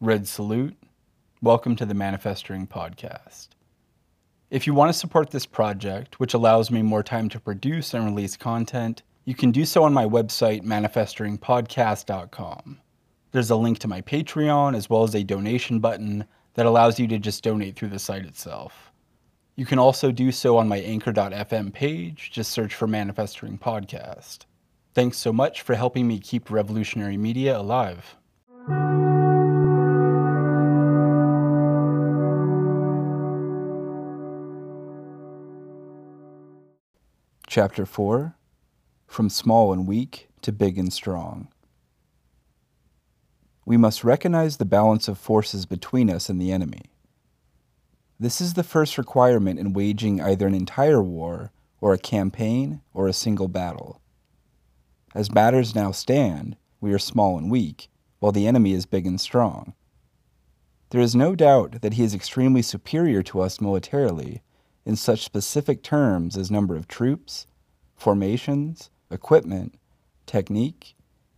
Red Salute. Welcome to the Manifesting Podcast. If you want to support this project, which allows me more time to produce and release content, you can do so on my website, manifestingpodcast.com. There's a link to my Patreon as well as a donation button that allows you to just donate through the site itself. You can also do so on my anchor.fm page, just search for Manifesting Podcast. Thanks so much for helping me keep revolutionary media alive. Chapter 4 From Small and Weak to Big and Strong. We must recognize the balance of forces between us and the enemy. This is the first requirement in waging either an entire war, or a campaign, or a single battle. As matters now stand, we are small and weak, while the enemy is big and strong. There is no doubt that he is extremely superior to us militarily in such specific terms as number of troops, formations, equipment, technique,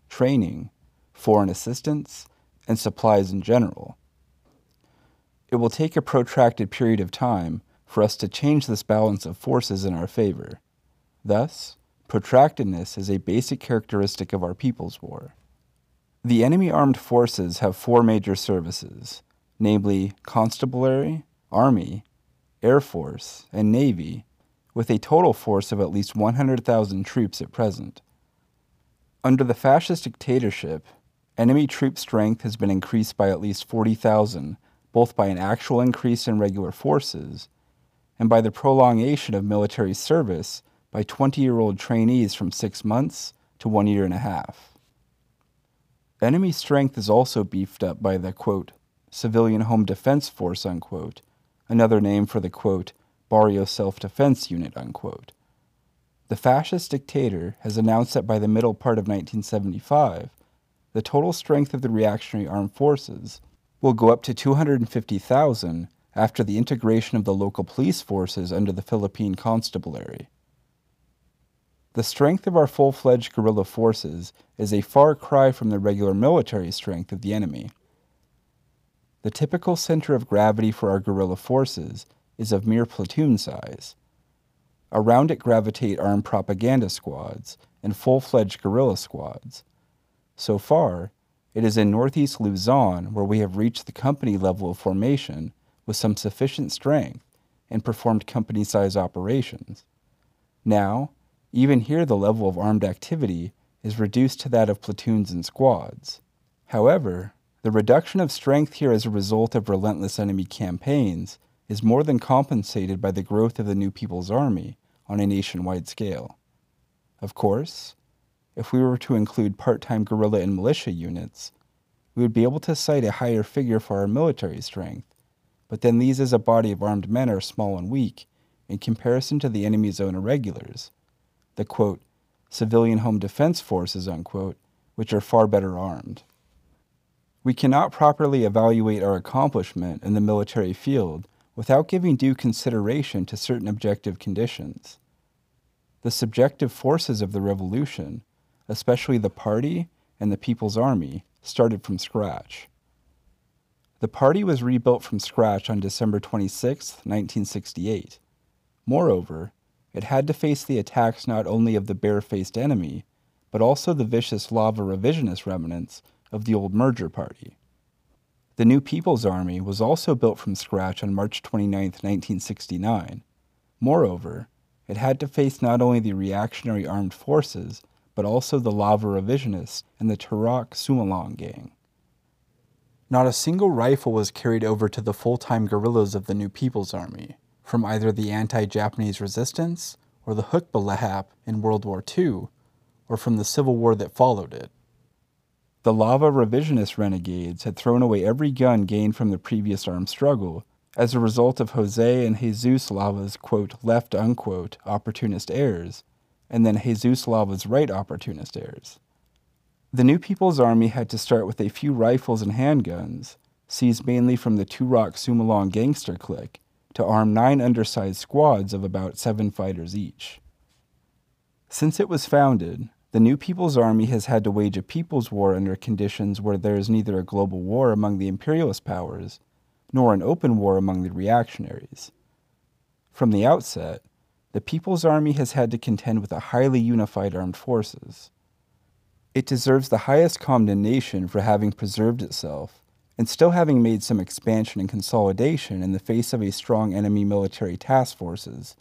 training, foreign assistance, and supplies in general. It will take a protracted period of time for us to change this balance of forces in our favor. Thus, protractedness is a basic characteristic of our people's war. The enemy armed forces have four major services, namely constabulary, army, Air Force, and Navy, with a total force of at least 100,000 troops at present. Under the fascist dictatorship, enemy troop strength has been increased by at least 40,000, both by an actual increase in regular forces and by the prolongation of military service by 20 year old trainees from six months to one year and a half. Enemy strength is also beefed up by the quote, Civilian Home Defense Force, unquote, another name for the quote, Barrio Self Defense Unit, unquote. The fascist dictator has announced that by the middle part of 1975, the total strength of the reactionary armed forces will go up to 250,000 after the integration of the local police forces under the Philippine Constabulary. The strength of our full fledged guerrilla forces is a far cry from the regular military strength of the enemy. The typical center of gravity for our guerrilla forces is of mere platoon size. Around it gravitate armed propaganda squads and full fledged guerrilla squads. So far, it is in northeast Luzon where we have reached the company level of formation with some sufficient strength and performed company size operations. Now, even here, the level of armed activity is reduced to that of platoons and squads. However, the reduction of strength here as a result of relentless enemy campaigns is more than compensated by the growth of the New People's Army on a nationwide scale. Of course, if we were to include part time guerrilla and militia units, we would be able to cite a higher figure for our military strength, but then these as a body of armed men are small and weak in comparison to the enemy's own irregulars, the quote, civilian home defense forces, unquote, which are far better armed. We cannot properly evaluate our accomplishment in the military field without giving due consideration to certain objective conditions. The subjective forces of the revolution, especially the party and the People's Army, started from scratch. The party was rebuilt from scratch on December 26, 1968. Moreover, it had to face the attacks not only of the barefaced enemy, but also the vicious lava revisionist remnants of the old merger party. The new People's Army was also built from scratch on March 29, 1969. Moreover, it had to face not only the reactionary armed forces, but also the lava revisionists and the Taruc Sumulong gang. Not a single rifle was carried over to the full time guerrillas of the new People's Army, from either the anti Japanese resistance or the Hukbalahap in World War II, or from the Civil War that followed it. The lava revisionist renegades had thrown away every gun gained from the previous armed struggle as a result of Jose and Jesus Lava's quote, left unquote opportunist heirs, and then Jesus Lava's right opportunist heirs. The New People's Army had to start with a few rifles and handguns, seized mainly from the Taruc Sumulong gangster clique, to arm nine undersized squads of about seven fighters each. Since it was founded, The New People's Army has had to wage a people's war under conditions where there is neither a global war among the imperialist powers nor an open war among the reactionaries. From the outset, the People's Army has had to contend with a highly unified armed forces. It deserves the highest condemnation for having preserved itself and still having made some expansion and consolidation in the face of a strong enemy military task forces,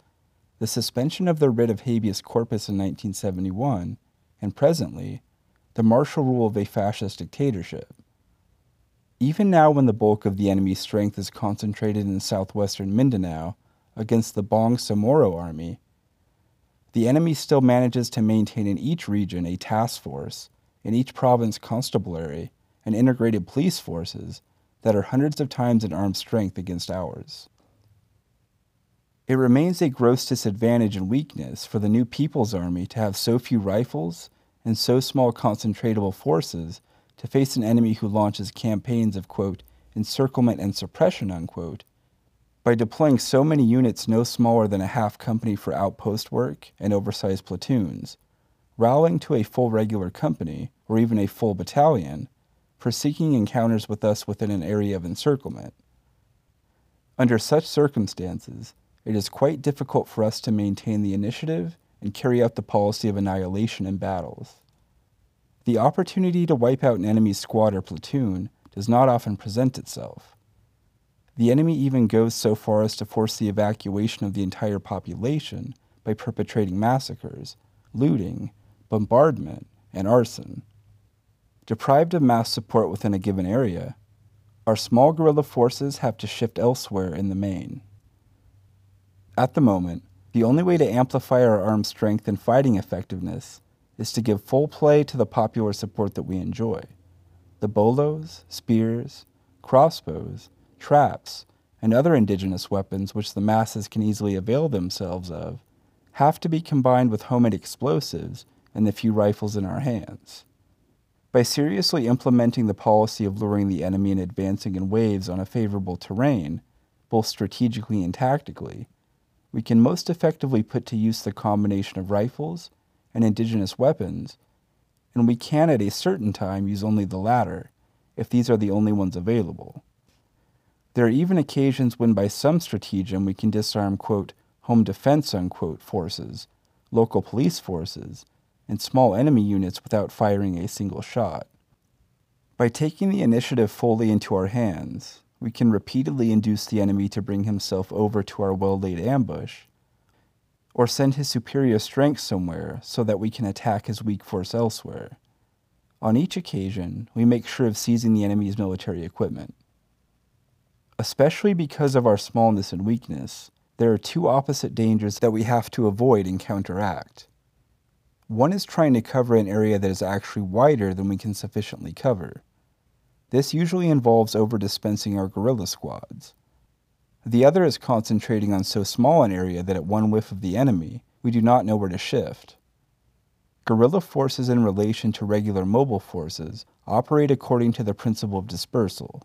the suspension of the writ of habeas corpus in 1971, and presently, the martial rule of a fascist dictatorship. Even now, when the bulk of the enemy's strength is concentrated in southwestern Mindanao against the Bangsamoro army, the enemy still manages to maintain in each region a task force, in each province constabulary, and integrated police forces that are hundreds of times in armed strength against ours. It remains a gross disadvantage and weakness for the new People's Army to have so few rifles and so small concentratable forces to face an enemy who launches campaigns of, quote, encirclement and suppression, unquote, by deploying so many units no smaller than a half company for outpost work and oversized platoons, rallying to a full regular company or even a full battalion for seeking encounters with us within an area of encirclement. Under such circumstances, it is quite difficult for us to maintain the initiative and carry out the policy of annihilation in battles. The opportunity to wipe out an enemy's squad or platoon does not often present itself. The enemy even goes so far as to force the evacuation of the entire population by perpetrating massacres, looting, bombardment, and arson. Deprived of mass support within a given area, our small guerrilla forces have to shift elsewhere in the main. At the moment, the only way to amplify our armed strength and fighting effectiveness is to give full play to the popular support that we enjoy. The bolos, spears, crossbows, traps, and other indigenous weapons which the masses can easily avail themselves of have to be combined with homemade explosives and the few rifles in our hands. By seriously implementing the policy of luring the enemy and advancing in waves on a favorable terrain, both strategically and tactically, we can most effectively put to use the combination of rifles and indigenous weapons, and we can at a certain time use only the latter, if these are the only ones available. There are even occasions when, by some stratagem, we can disarm, quote, home defense, unquote, forces, local police forces, and small enemy units without firing a single shot. By taking the initiative fully into our hands, we can repeatedly induce the enemy to bring himself over to our well laid ambush, or send his superior strength somewhere so that we can attack his weak force elsewhere. On each occasion, we make sure of seizing the enemy's military equipment. Especially because of our smallness and weakness, there are two opposite dangers that we have to avoid and counteract. One is trying to cover an area that is actually wider than we can sufficiently cover. This usually involves over-dispensing our guerrilla squads. The other is concentrating on so small an area that at one whiff of the enemy, we do not know where to shift. Guerrilla forces in relation to regular mobile forces operate according to the principle of dispersal.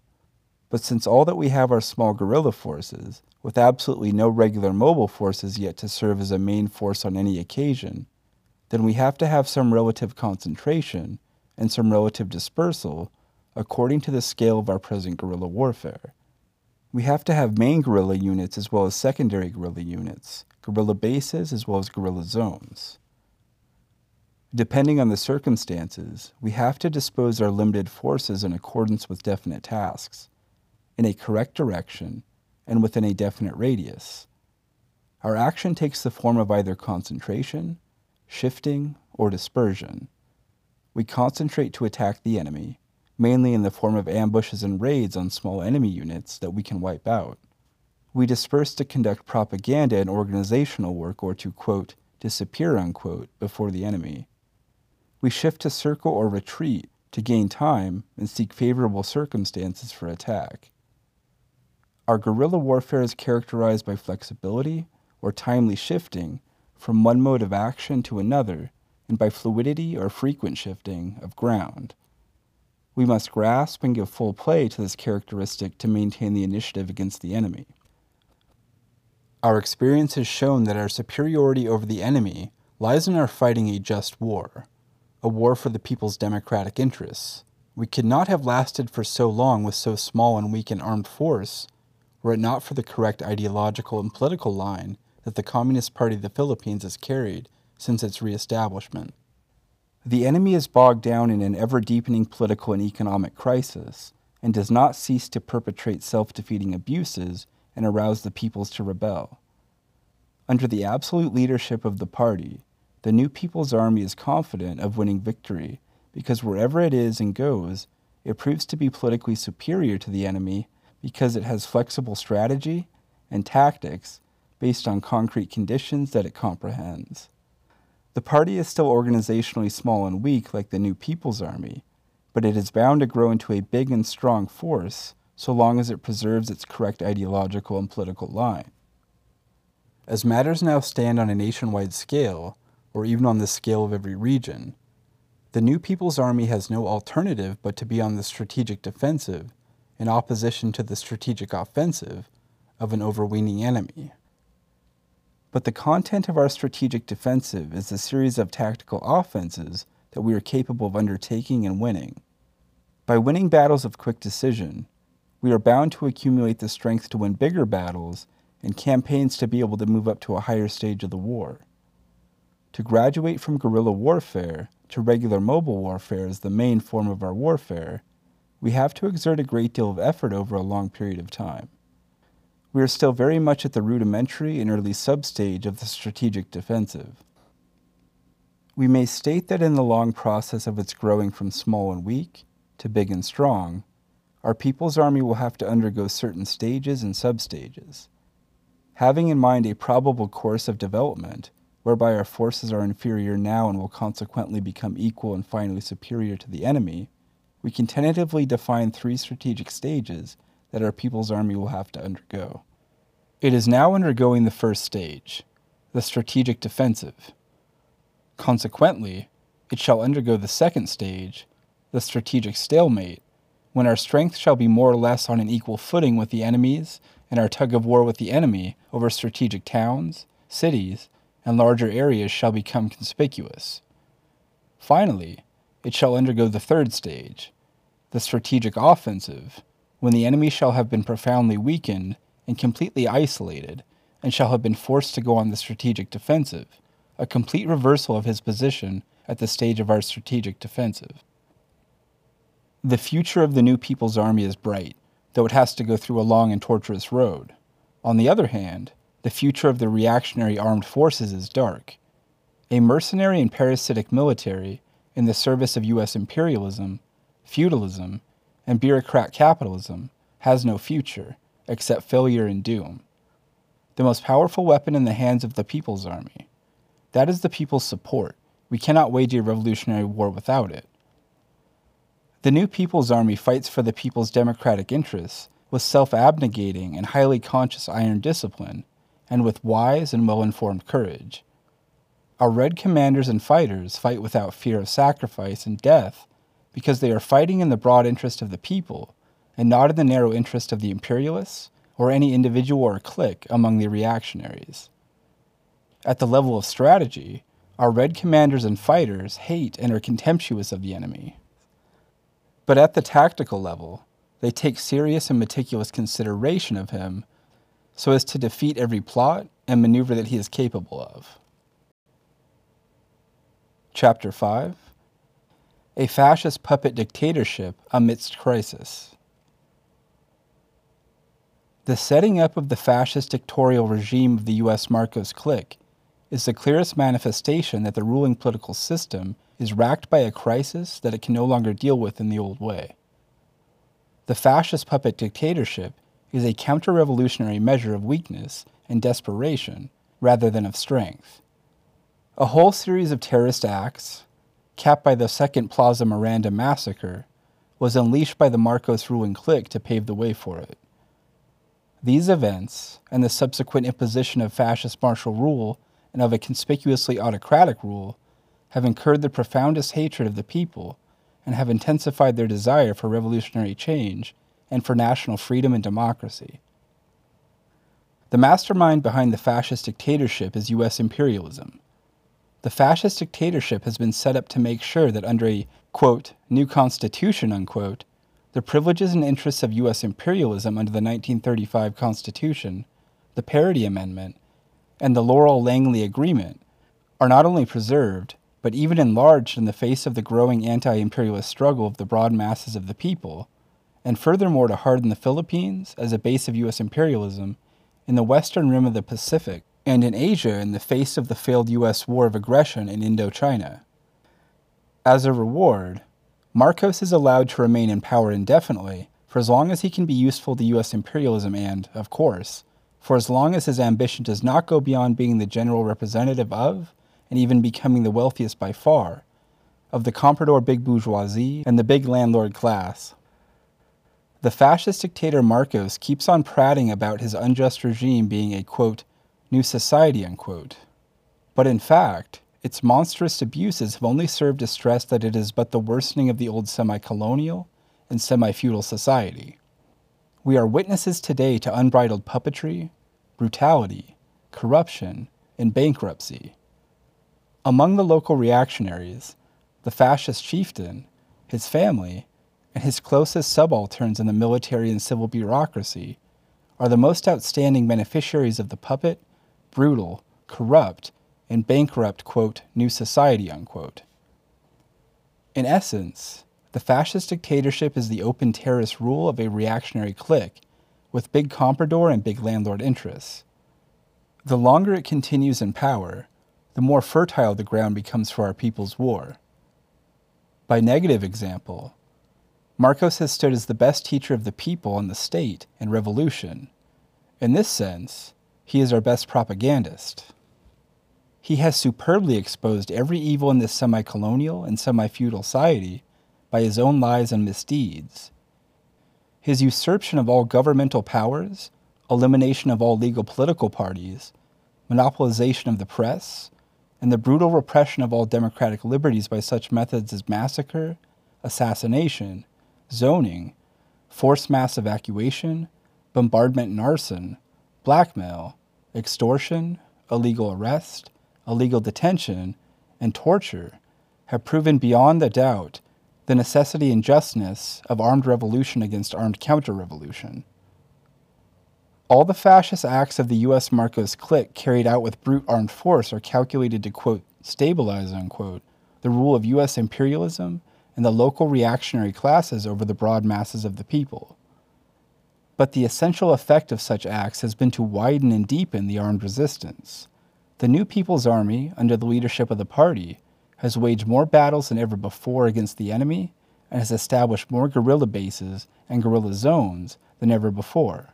But since all that we have are small guerrilla forces, with absolutely no regular mobile forces yet to serve as a main force on any occasion, then we have to have some relative concentration and some relative dispersal according to the scale of our present guerrilla warfare. We have to have main guerrilla units as well as secondary guerrilla units, guerrilla bases as well as guerrilla zones. Depending on the circumstances, we have to dispose our limited forces in accordance with definite tasks, in a correct direction, and within a definite radius. Our action takes the form of either concentration, shifting, or dispersion. We concentrate to attack the enemy, mainly in the form of ambushes and raids on small enemy units that we can wipe out. We disperse to conduct propaganda and organizational work or to, quote, disappear, unquote, before the enemy. We shift to circle or retreat to gain time and seek favorable circumstances for attack. Our guerrilla warfare is characterized by flexibility or timely shifting from one mode of action to another and by fluidity or frequent shifting of ground. We must grasp and give full play to this characteristic to maintain the initiative against the enemy. Our experience has shown that our superiority over the enemy lies in our fighting a just war. a war for the people's democratic interests. We could not have lasted for so long with so small and weak an armed force were it not for the correct ideological and political line that the Communist Party of the Philippines has carried since its reestablishment. The enemy is bogged down in an ever deepening political and economic crisis and does not cease to perpetrate self defeating abuses and arouse the peoples to rebel. Under the absolute leadership of the party, the new People's Army is confident of winning victory because wherever it is and goes, it proves to be politically superior to the enemy because it has flexible strategy and tactics based on concrete conditions that it comprehends. The party is still organizationally small and weak like the new People's Army, but it is bound to grow into a big and strong force so long as it preserves its correct ideological and political line. As matters now stand on a nationwide scale, or even on the scale of every region, the new People's Army has no alternative but to be on the strategic defensive in opposition to the strategic offensive of an overweening enemy. But the content of our strategic defensive is a series of tactical offenses that we are capable of undertaking and winning. By winning battles of quick decision, we are bound to accumulate the strength to win bigger battles and campaigns to be able to move up to a higher stage of the war. To graduate from guerrilla warfare to regular mobile warfare as the main form of our warfare, we have to exert a great deal of effort over a long period of time. We are still very much at the rudimentary and early substage of the strategic defensive. We may state that in the long process of its growing from small and weak to big and strong, our people's army will have to undergo certain stages and substages. Having in mind a probable course of development, whereby our forces are inferior now and will consequently become equal and finally superior to the enemy, we can tentatively define three strategic stages that our people's army will have to undergo. It is now undergoing the first stage, the strategic defensive. Consequently, it shall undergo the second stage, the strategic stalemate, when our strength shall be more or less on an equal footing with the enemy's and our tug of war with the enemy over strategic towns, cities, and larger areas shall become conspicuous. Finally, it shall undergo the third stage, the strategic offensive, when the enemy shall have been profoundly weakened and completely isolated, and shall have been forced to go on the strategic defensive, a complete reversal of his position at the stage of our strategic defensive. The future of the new People's Army is bright, though it has to go through a long and tortuous road. On the other hand, the future of the reactionary armed forces is dark. A mercenary and parasitic military in the service of U.S. imperialism feudalism, and bureaucrat capitalism has no future except failure and doom. The most powerful weapon in the hands of the People's Army. That is the people's support. We cannot wage a revolutionary war without it. The new People's Army fights for the people's democratic interests with self abnegating and highly conscious iron discipline, and with wise and well informed courage. Our red commanders and fighters fight without fear of sacrifice and death because they are fighting in the broad interest of the people and not in the narrow interest of the imperialists or any individual or clique among the reactionaries. At the level of strategy, our red commanders and fighters hate and are contemptuous of the enemy. But at the tactical level, they take serious and meticulous consideration of him so as to defeat every plot and maneuver that he is capable of. Chapter 5 a fascist puppet dictatorship amidst crisis. The setting up of the fascist dictatorial regime of the U.S. Marcos clique is the clearest manifestation that the ruling political system is racked by a crisis that it can no longer deal with in the old way. The fascist puppet dictatorship is a counter revolutionary measure of weakness and desperation rather than of strength. A whole series of terrorist acts, capped by the second Plaza Miranda massacre, was unleashed by the Marcos ruling clique to pave the way for it. These events, and the subsequent imposition of fascist martial rule and of a conspicuously autocratic rule, have incurred the profoundest hatred of the people and have intensified their desire for revolutionary change and for national freedom and democracy. The mastermind behind the fascist dictatorship is U.S. imperialism, The fascist dictatorship has been set up to make sure that under a, quote, new constitution, unquote, the privileges and interests of U.S. imperialism under the 1935 Constitution, the Parity Amendment, and the Laurel Langley Agreement are not only preserved, but even enlarged in the face of the growing anti imperialist struggle of the broad masses of the people, and furthermore to harden the Philippines as a base of U.S. imperialism in the western rim of the Pacific and in Asia in the face of the failed U.S. war of aggression in Indochina. As a reward, Marcos is allowed to remain in power indefinitely for as long as he can be useful to U.S. imperialism and, of course, for as long as his ambition does not go beyond being the general representative of, and even becoming the wealthiest by far, of the comprador big bourgeoisie and the big landlord class. The fascist dictator Marcos keeps on prating about his unjust regime being a, quote, new society, unquote. But in fact, its monstrous abuses have only served to stress that it is but the worsening of the old semi colonial and semi feudal society. We are witnesses today to unbridled puppetry, brutality, corruption, and bankruptcy. Among the local reactionaries, the fascist chieftain, his family, and his closest subalterns in the military and civil bureaucracy are the most outstanding beneficiaries of the puppet brutal, corrupt, and bankrupt, quote, new society, unquote. In essence, the fascist dictatorship is the open terrorist rule of a reactionary clique with big comprador and big landlord interests. The longer it continues in power, the more fertile the ground becomes for our people's war. By negative example, Marcos has stood as the best teacher of the people and the state in revolution. In this sense, he is our best propagandist. He has superbly exposed every evil in this semi colonial and semi feudal society by his own lies and misdeeds. His usurpation of all governmental powers, elimination of all legal political parties, monopolization of the press, and the brutal repression of all democratic liberties by such methods as massacre, assassination, zoning, forced mass evacuation, bombardment and arson, blackmail, extortion, illegal arrest, illegal detention, and torture have proven beyond a doubt the necessity and justness of armed revolution against armed counter revolution. All the fascist acts of the U.S. Marcos clique carried out with brute armed force are calculated to, quote, stabilize, unquote, the rule of U.S. imperialism and the local reactionary classes over the broad masses of the people but the essential effect of such acts has been to widen and deepen the armed resistance. The new People's Army, under the leadership of the party, has waged more battles than ever before against the enemy and has established more guerrilla bases and guerrilla zones than ever before.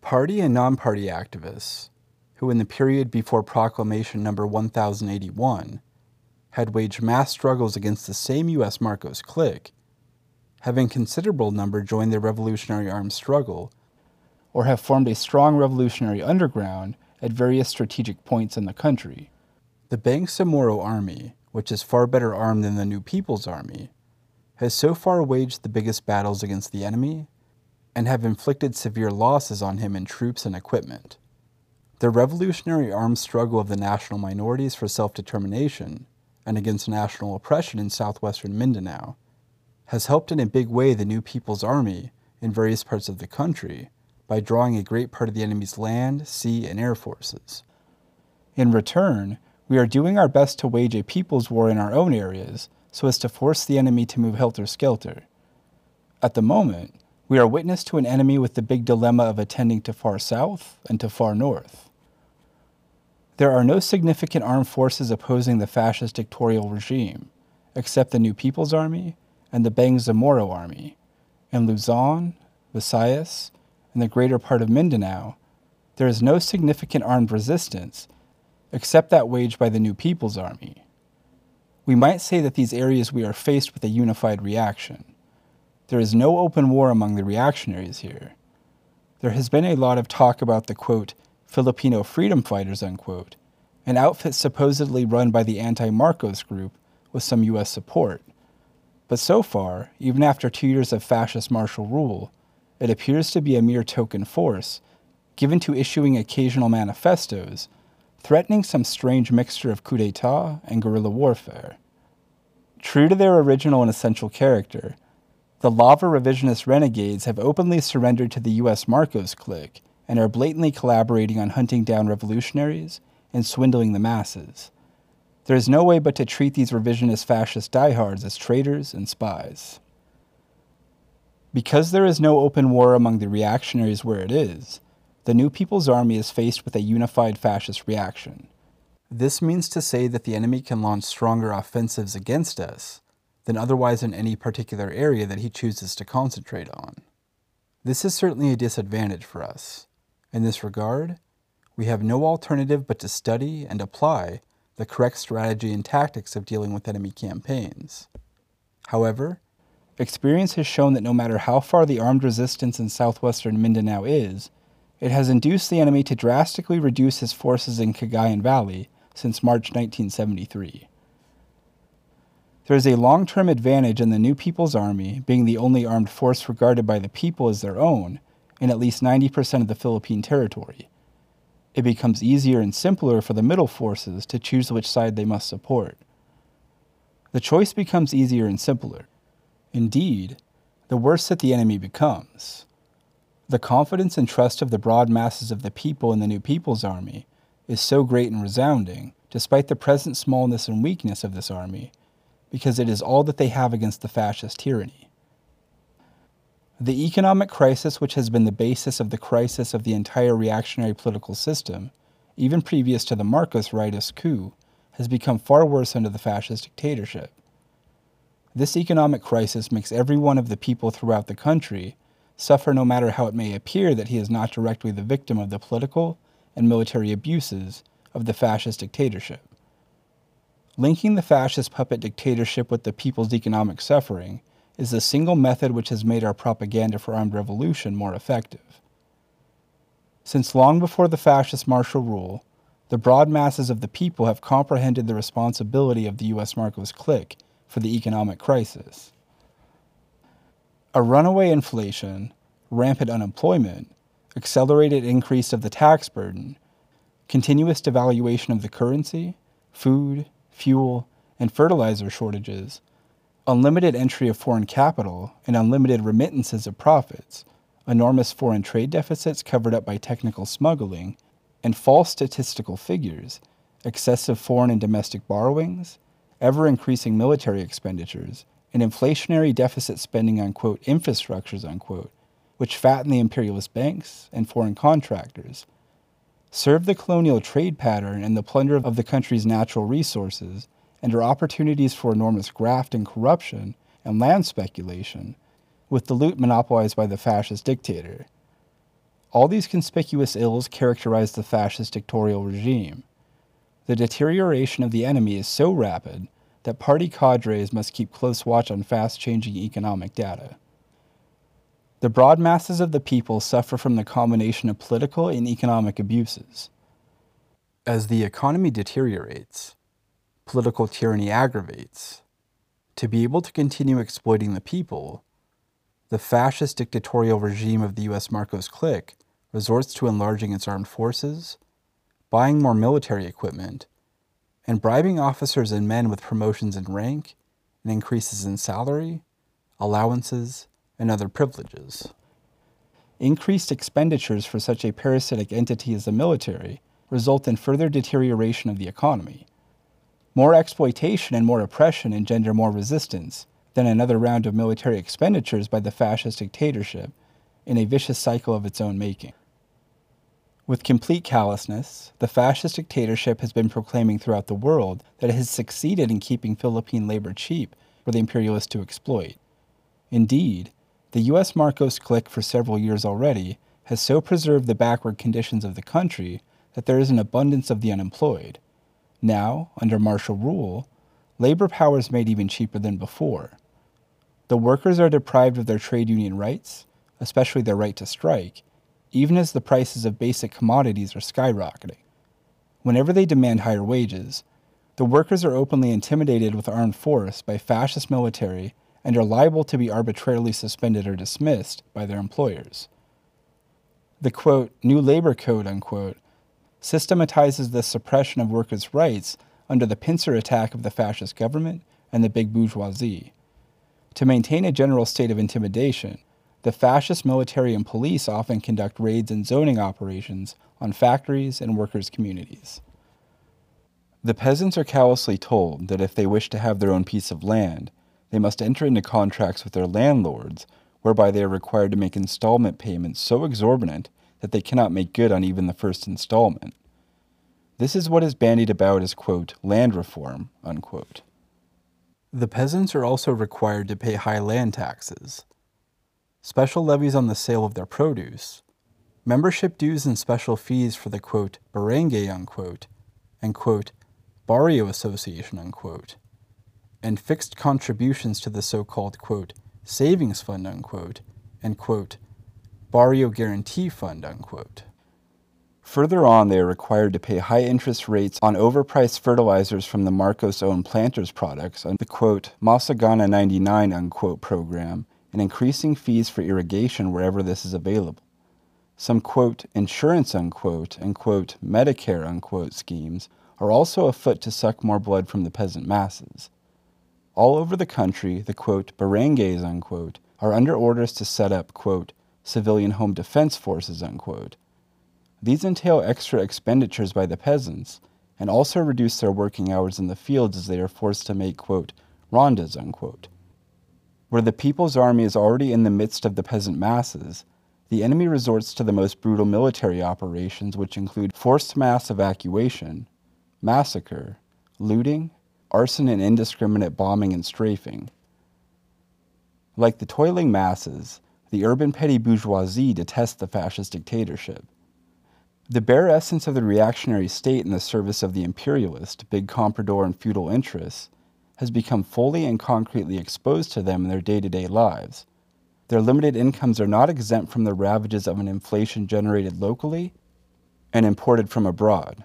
Party and non party activists, who in the period before Proclamation number 1081 had waged mass struggles against the same U.S. Marcos clique, having considerable number joined the revolutionary armed struggle, or have formed a strong revolutionary underground at various strategic points in the country. The Bangsamoro Army, which is far better armed than the New People's Army, has so far waged the biggest battles against the enemy and have inflicted severe losses on him in troops and equipment. The revolutionary armed struggle of the national minorities for self determination and against national oppression in southwestern Mindanao has helped in a big way the new People's Army in various parts of the country by drawing a great part of the enemy's land, sea, and air forces. In return, we are doing our best to wage a people's war in our own areas so as to force the enemy to move helter skelter. At the moment, we are witness to an enemy with the big dilemma of attending to far south and to far north. There are no significant armed forces opposing the fascist dictatorial regime, except the New People's Army and the Bangsamoro army. In Luzon, Visayas, and the greater part of Mindanao, there is no significant armed resistance except that waged by the New People's Army. We might say that these areas we are faced with a unified reaction. There is no open war among the reactionaries here. There has been a lot of talk about the quote, Filipino freedom fighters, unquote, an outfit supposedly run by the anti Marcos group with some U.S. support. But so far, even after two years of fascist martial rule, it appears to be a mere token force, given to issuing occasional manifestos, threatening some strange mixture of coup d'etat and guerrilla warfare. True to their original and essential character, the lava revisionist renegades have openly surrendered to the U.S. Marcos clique and are blatantly collaborating on hunting down revolutionaries and swindling the masses. There is no way but to treat these revisionist fascist diehards as traitors and spies. Because there is no open war among the reactionaries where it is, the New People's Army is faced with a unified fascist reaction. This means to say that the enemy can launch stronger offensives against us than otherwise in any particular area that he chooses to concentrate on. This is certainly a disadvantage for us. In this regard, we have no alternative but to study and apply the correct strategy and tactics of dealing with enemy campaigns. However, experience has shown that no matter how far the armed resistance in southwestern Mindanao is, it has induced the enemy to drastically reduce his forces in Cagayan Valley since March 1973. There is a long term advantage in the New People's Army being the only armed force regarded by the people as their own in at least 90% of the Philippine territory. It becomes easier and simpler for the middle forces to choose which side they must support. The choice becomes easier and simpler. Indeed, the worse that the enemy becomes. The confidence and trust of the broad masses of the people in the New People's Army is so great and resounding, despite the present smallness and weakness of this army, because it is all that they have against the fascist tyranny. The economic crisis, which has been the basis of the crisis of the entire reactionary political system, even previous to the Marcos rightist coup, has become far worse under the fascist dictatorship. This economic crisis makes every one of the people throughout the country suffer no matter how it may appear that he is not directly the victim of the political and military abuses of the fascist dictatorship. Linking the fascist puppet dictatorship with the people's economic suffering is the single method which has made our propaganda for armed revolution more effective. Since long before the fascist martial rule, the broad masses of the people have comprehended the responsibility of the U.S. Marcos clique for the economic crisis. A runaway inflation, rampant unemployment, accelerated increase of the tax burden, continuous devaluation of the currency, food, fuel, and fertilizer shortages unlimited entry of foreign capital and unlimited remittances of profits, enormous foreign trade deficits covered up by technical smuggling, and false statistical figures, excessive foreign and domestic borrowings, ever increasing military expenditures, and inflationary deficit spending on quote infrastructures unquote, which fatten the imperialist banks and foreign contractors, serve the colonial trade pattern and the plunder of the country's natural resources and are opportunities for enormous graft and corruption and land speculation, with the loot monopolized by the fascist dictator. All these conspicuous ills characterize the fascist dictatorial regime. The deterioration of the enemy is so rapid that party cadres must keep close watch on fast changing economic data. The broad masses of the people suffer from the combination of political and economic abuses. As the economy deteriorates, political tyranny aggravates. To be able to continue exploiting the people, the fascist dictatorial regime of the U.S. Marcos clique resorts to enlarging its armed forces, buying more military equipment, and bribing officers and men with promotions in rank and increases in salary, allowances, and other privileges. Increased expenditures for such a parasitic entity as the military result in further deterioration of the economy more exploitation and more oppression engender more resistance than another round of military expenditures by the fascist dictatorship in a vicious cycle of its own making. With complete callousness, the fascist dictatorship has been proclaiming throughout the world that it has succeeded in keeping Philippine labor cheap for the imperialists to exploit. Indeed, the U.S. Marcos clique for several years already has so preserved the backward conditions of the country that there is an abundance of the unemployed, now, under martial rule, labor power is made even cheaper than before. The workers are deprived of their trade union rights, especially their right to strike, even as the prices of basic commodities are skyrocketing. Whenever they demand higher wages, the workers are openly intimidated with armed force by fascist military and are liable to be arbitrarily suspended or dismissed by their employers. The quote, new labor code, unquote, systematizes the suppression of workers' rights under the pincer attack of the fascist government and the big bourgeoisie. To maintain a general state of intimidation, the fascist military and police often conduct raids and zoning operations on factories and workers' communities. The peasants are callously told that if they wish to have their own piece of land, they must enter into contracts with their landlords whereby they are required to make installment payments so exorbitant that they cannot make good on even the first installment. This is what is bandied about as, quote, land reform, unquote. The peasants are also required to pay high land taxes, special levies on the sale of their produce, membership dues and special fees for the, quote, barangay, unquote, and, quote, barrio association, unquote, and fixed contributions to the so-called, quote, savings fund, unquote, and, quote, barrio guarantee fund, unquote. Further on, they are required to pay high interest rates on overpriced fertilizers from the Marcos owned planters products on the quote, Masagana 99 unquote program and increasing fees for irrigation wherever this is available. Some quote, insurance unquote and quote, Medicare unquote schemes are also afoot to suck more blood from the peasant masses. All over the country, the quote, barangays unquote are under orders to set up quote, civilian home defense forces unquote these entail extra expenditures by the peasants and also reduce their working hours in the fields as they are forced to make, quote, rondas, unquote. Where the people's army is already in the midst of the peasant masses, the enemy resorts to the most brutal military operations, which include forced mass evacuation, massacre, looting, arson, and indiscriminate bombing and strafing. Like the toiling masses, the urban petty bourgeoisie detest the fascist dictatorship. The bare essence of the reactionary state in the service of the imperialist, big comprador, and feudal interests has become fully and concretely exposed to them in their day to day lives. Their limited incomes are not exempt from the ravages of an inflation generated locally and imported from abroad.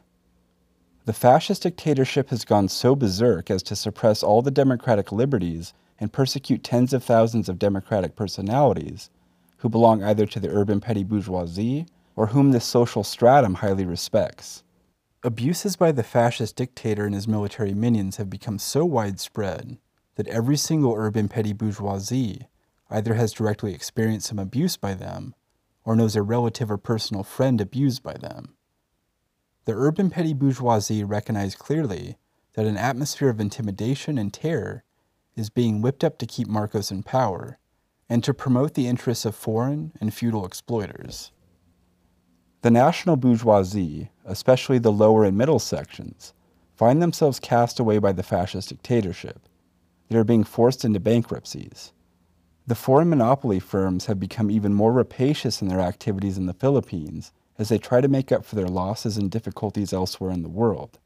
The fascist dictatorship has gone so berserk as to suppress all the democratic liberties and persecute tens of thousands of democratic personalities who belong either to the urban petty bourgeoisie or whom this social stratum highly respects. Abuses by the fascist dictator and his military minions have become so widespread that every single urban petty bourgeoisie either has directly experienced some abuse by them or knows a relative or personal friend abused by them. The urban petty bourgeoisie recognize clearly that an atmosphere of intimidation and terror is being whipped up to keep Marcos in power and to promote the interests of foreign and feudal exploiters. The national bourgeoisie, especially the lower and middle sections, find themselves cast away by the fascist dictatorship. They are being forced into bankruptcies. The foreign monopoly firms have become even more rapacious in their activities in the Philippines as they try to make up for their losses and difficulties elsewhere in the world.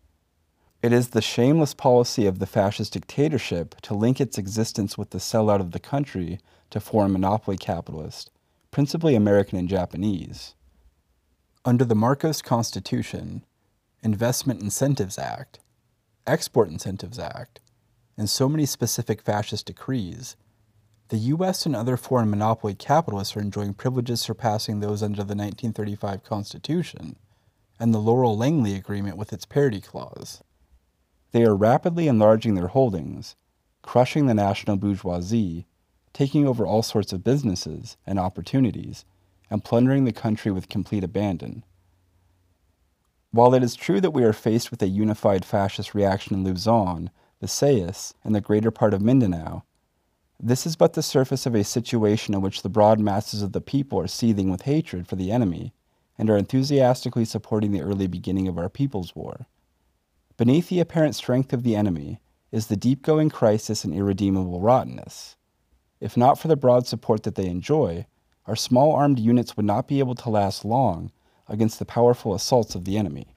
It is the shameless policy of the fascist dictatorship to link its existence with the sellout of the country to foreign monopoly capitalists, principally American and Japanese. Under the Marcos Constitution, Investment Incentives Act, Export Incentives Act, and so many specific fascist decrees, the U.S. and other foreign monopoly capitalists are enjoying privileges surpassing those under the 1935 Constitution and the Laurel Langley Agreement with its parity clause. They are rapidly enlarging their holdings, crushing the national bourgeoisie, taking over all sorts of businesses and opportunities, and plundering the country with complete abandon. While it is true that we are faced with a unified fascist reaction in Luzon, Visayas, and the greater part of Mindanao, this is but the surface of a situation in which the broad masses of the people are seething with hatred for the enemy and are enthusiastically supporting the early beginning of our People's War. Beneath the apparent strength of the enemy is the deep going crisis and irredeemable rottenness. If not for the broad support that they enjoy, our small armed units would not be able to last long against the powerful assaults of the enemy.